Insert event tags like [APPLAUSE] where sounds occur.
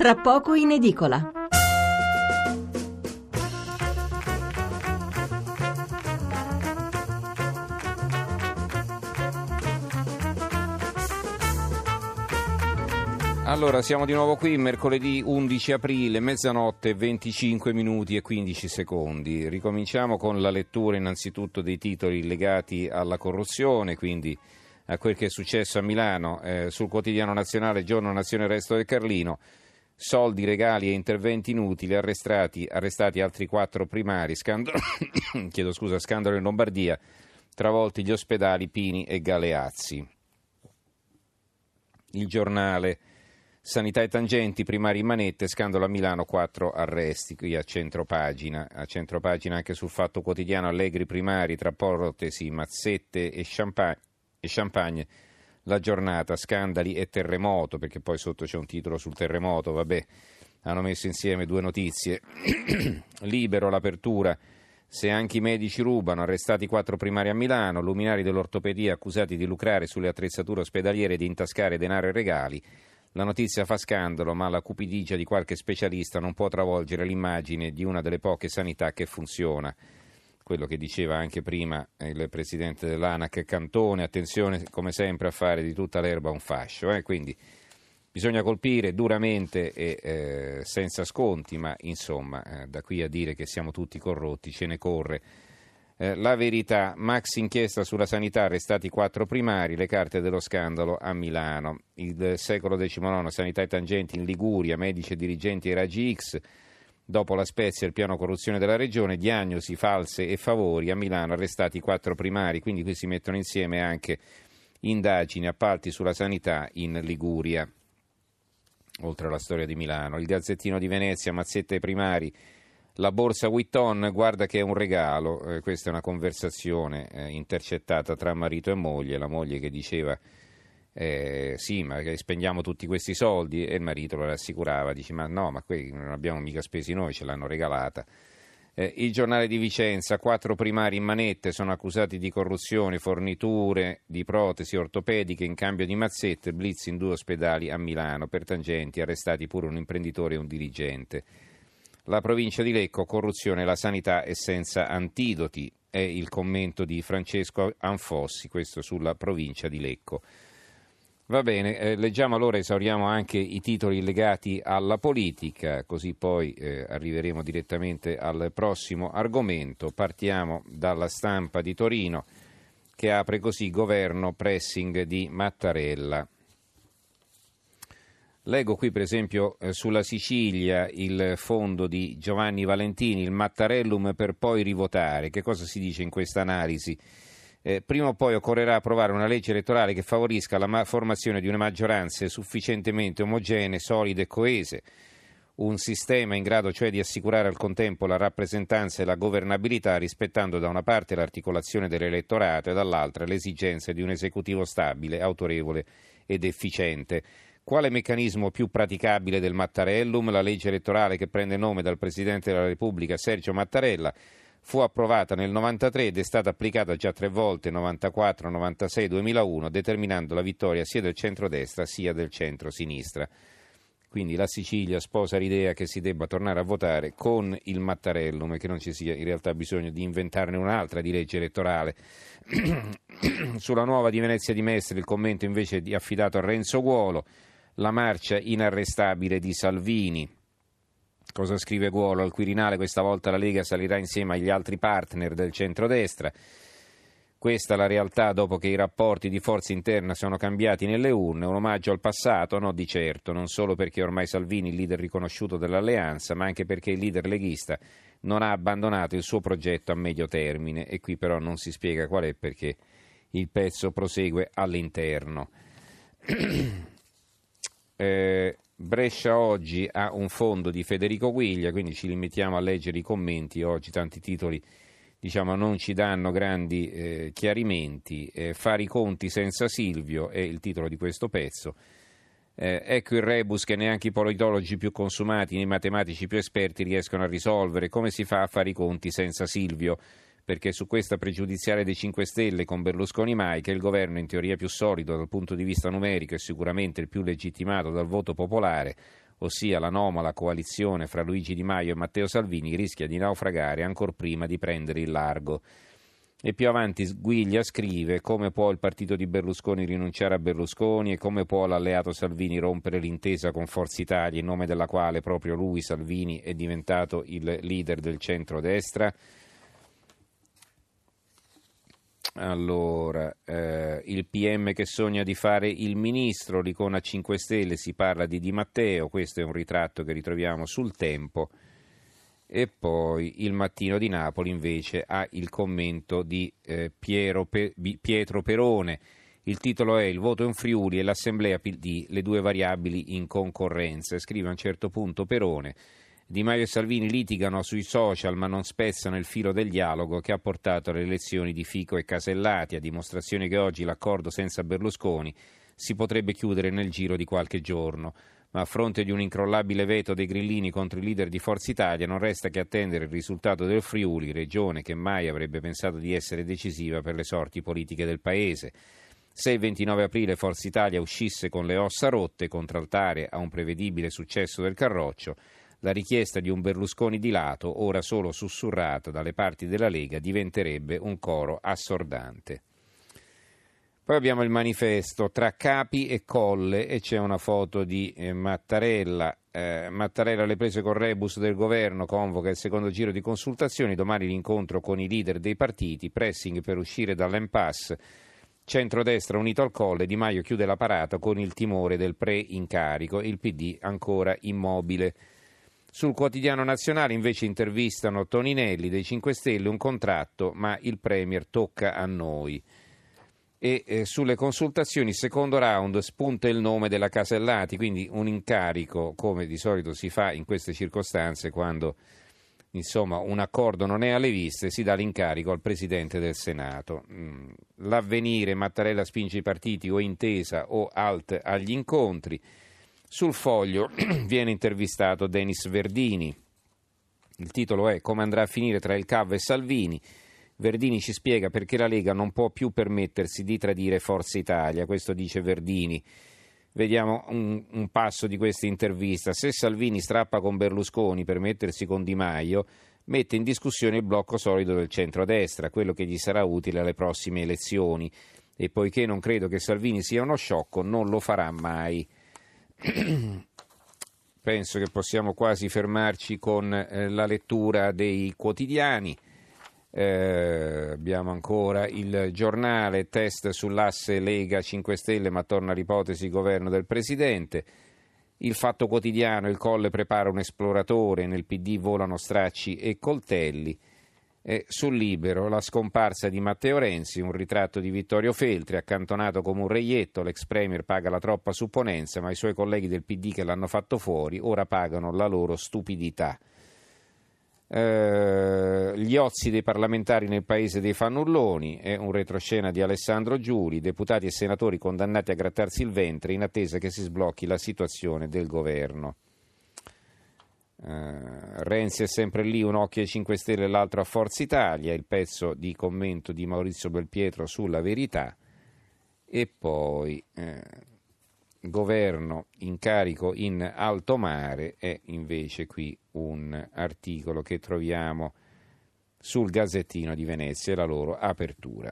tra poco in edicola. Allora, siamo di nuovo qui, mercoledì 11 aprile, mezzanotte, 25 minuti e 15 secondi. Ricominciamo con la lettura innanzitutto dei titoli legati alla corruzione, quindi a quel che è successo a Milano eh, sul quotidiano nazionale Giorno Nazione Resto del Carlino. Soldi, regali e interventi inutili, arrestati, arrestati altri quattro primari, scandalo, [COUGHS] chiedo scusa, scandalo in Lombardia, travolti gli ospedali Pini e Galeazzi. Il giornale Sanità e tangenti, primari in manette, scandalo a Milano, quattro arresti, qui a centropagina, a centropagina anche sul Fatto Quotidiano, Allegri primari tra protesi, mazzette e champagne, e champagne, la giornata, scandali e terremoto, perché poi sotto c'è un titolo sul terremoto, vabbè, hanno messo insieme due notizie, [CLEARS THROAT] libero l'apertura, se anche i medici rubano, arrestati quattro primari a Milano, luminari dell'ortopedia accusati di lucrare sulle attrezzature ospedaliere e di intascare denaro e regali, la notizia fa scandalo, ma la cupidigia di qualche specialista non può travolgere l'immagine di una delle poche sanità che funziona. Quello che diceva anche prima il presidente dell'ANAC Cantone, attenzione come sempre a fare di tutta l'erba un fascio. Eh? Quindi bisogna colpire duramente e eh, senza sconti, ma insomma eh, da qui a dire che siamo tutti corrotti ce ne corre. Eh, la verità, Max inchiesta sulla sanità, arrestati quattro primari, le carte dello scandalo a Milano. Il secolo XIX, sanità e tangenti in Liguria, medici e dirigenti e raggi X. Dopo la Spezia il piano corruzione della regione, diagnosi false e favori a Milano, arrestati quattro primari, quindi qui si mettono insieme anche indagini, appalti sulla sanità in Liguria, oltre alla storia di Milano. Il Gazzettino di Venezia, mazzette primari, la borsa Witton, guarda che è un regalo, eh, questa è una conversazione eh, intercettata tra marito e moglie, la moglie che diceva eh, sì ma spendiamo tutti questi soldi e il marito lo rassicurava, dice ma no ma qui non abbiamo mica spesi noi, ce l'hanno regalata. Eh, il giornale di Vicenza, quattro primari in manette sono accusati di corruzione, forniture di protesi ortopediche in cambio di mazzette, blitz in due ospedali a Milano, per tangenti arrestati pure un imprenditore e un dirigente. La provincia di Lecco, corruzione, la sanità è senza antidoti, è il commento di Francesco Anfossi, questo sulla provincia di Lecco. Va bene, eh, leggiamo allora, esauriamo anche i titoli legati alla politica, così poi eh, arriveremo direttamente al prossimo argomento. Partiamo dalla stampa di Torino che apre così governo pressing di Mattarella. Leggo qui per esempio eh, sulla Sicilia il fondo di Giovanni Valentini, il Mattarellum per poi rivotare. Che cosa si dice in questa analisi? Eh, prima o poi occorrerà approvare una legge elettorale che favorisca la ma- formazione di una maggioranza sufficientemente omogenee, solide e coese, un sistema in grado cioè di assicurare al contempo la rappresentanza e la governabilità rispettando da una parte l'articolazione dell'elettorato e dall'altra le esigenze di un esecutivo stabile, autorevole ed efficiente. Quale meccanismo più praticabile del Mattarellum? La legge elettorale che prende nome dal Presidente della Repubblica Sergio Mattarella fu approvata nel 1993 ed è stata applicata già tre volte, 94, 96, 2001, determinando la vittoria sia del centrodestra sia del centro-sinistra. Quindi la Sicilia sposa l'idea che si debba tornare a votare con il Mattarellum e che non ci sia in realtà bisogno di inventarne un'altra di legge elettorale. [CLEARS THROAT] Sulla nuova di Venezia di Mestre il commento invece è affidato a Renzo Guolo la marcia inarrestabile di Salvini. Cosa scrive Guolo? Al Quirinale questa volta la Lega salirà insieme agli altri partner del centrodestra. Questa è la realtà dopo che i rapporti di forza interna sono cambiati nelle urne, un omaggio al passato? No, di certo, non solo perché ormai Salvini è il leader riconosciuto dell'alleanza, ma anche perché il leader leghista non ha abbandonato il suo progetto a medio termine e qui però non si spiega qual è perché il pezzo prosegue all'interno. [CLEARS THROAT] Eh, Brescia oggi ha un fondo di Federico Guiglia, quindi ci limitiamo a leggere i commenti. Oggi tanti titoli diciamo, non ci danno grandi eh, chiarimenti. Eh, fare i conti senza Silvio è il titolo di questo pezzo. Eh, ecco il rebus che neanche i politologi più consumati né i matematici più esperti riescono a risolvere. Come si fa a fare i conti senza Silvio? Perché su questa pregiudiziale dei 5 Stelle con Berlusconi mai, che è il governo in teoria più solido dal punto di vista numerico e sicuramente il più legittimato dal voto popolare, ossia l'anomala coalizione fra Luigi Di Maio e Matteo Salvini, rischia di naufragare ancor prima di prendere il largo. E più avanti Sguiglia scrive come può il partito di Berlusconi rinunciare a Berlusconi e come può l'alleato Salvini rompere l'intesa con Forza Italia in nome della quale proprio lui, Salvini, è diventato il leader del centro-destra. Allora, eh, il PM che sogna di fare il ministro, Ricona 5 Stelle, si parla di Di Matteo, questo è un ritratto che ritroviamo sul tempo. E poi il mattino di Napoli invece ha il commento di eh, Pe- Pietro Perone. Il titolo è Il voto in Friuli e l'Assemblea PD, le due variabili in concorrenza. Scrive a un certo punto Perone. Di Maio e Salvini litigano sui social ma non spezzano il filo del dialogo che ha portato alle elezioni di Fico e Casellati, a dimostrazione che oggi l'accordo senza Berlusconi si potrebbe chiudere nel giro di qualche giorno. Ma a fronte di un incrollabile veto dei grillini contro i leader di Forza Italia non resta che attendere il risultato del Friuli, regione che mai avrebbe pensato di essere decisiva per le sorti politiche del Paese. Se il 29 aprile Forza Italia uscisse con le ossa rotte, contraltare a un prevedibile successo del Carroccio, la richiesta di un Berlusconi di lato, ora solo sussurrata dalle parti della Lega, diventerebbe un coro assordante. Poi abbiamo il manifesto tra capi e colle e c'è una foto di eh, Mattarella. Eh, Mattarella alle prese con rebus del governo convoca il secondo giro di consultazioni, domani l'incontro con i leader dei partiti, pressing per uscire dall'impasse. Centrodestra unito al colle, Di Maio chiude la parata con il timore del pre-incarico, il PD ancora immobile. Sul quotidiano nazionale invece intervistano Toninelli dei 5 Stelle, un contratto, ma il Premier tocca a noi. E eh, sulle consultazioni, secondo round, spunta il nome della Casellati, quindi un incarico, come di solito si fa in queste circostanze, quando insomma, un accordo non è alle viste, si dà l'incarico al Presidente del Senato. Mm, l'avvenire, Mattarella spinge i partiti o intesa o alt agli incontri. Sul foglio [CLEARS THROAT] viene intervistato Denis Verdini. Il titolo è Come andrà a finire tra il CAV e Salvini. Verdini ci spiega perché la Lega non può più permettersi di tradire Forza Italia, questo dice Verdini. Vediamo un, un passo di questa intervista. Se Salvini strappa con Berlusconi per mettersi con Di Maio, mette in discussione il blocco solido del centrodestra, quello che gli sarà utile alle prossime elezioni. E poiché non credo che Salvini sia uno sciocco, non lo farà mai. [CLEARS THROAT] penso che possiamo quasi fermarci con eh, la lettura dei quotidiani. Eh, abbiamo ancora il giornale, test sull'asse Lega 5 Stelle, ma torna l'ipotesi governo del Presidente. Il fatto quotidiano, il Colle prepara un esploratore, nel PD volano stracci e coltelli. E sul Libero la scomparsa di Matteo Renzi, un ritratto di Vittorio Feltri, accantonato come un reietto, l'ex premier paga la troppa supponenza, ma i suoi colleghi del PD che l'hanno fatto fuori ora pagano la loro stupidità. Eh, gli ozzi dei parlamentari nel paese dei fannulloni è un retroscena di Alessandro Giuli, deputati e senatori condannati a grattarsi il ventre in attesa che si sblocchi la situazione del governo. Uh, Renzi è sempre lì, un occhio ai 5 Stelle e l'altro a Forza Italia, il pezzo di commento di Maurizio Belpietro sulla verità e poi eh, governo in carico in alto mare è invece qui un articolo che troviamo sul Gazzettino di Venezia e la loro apertura.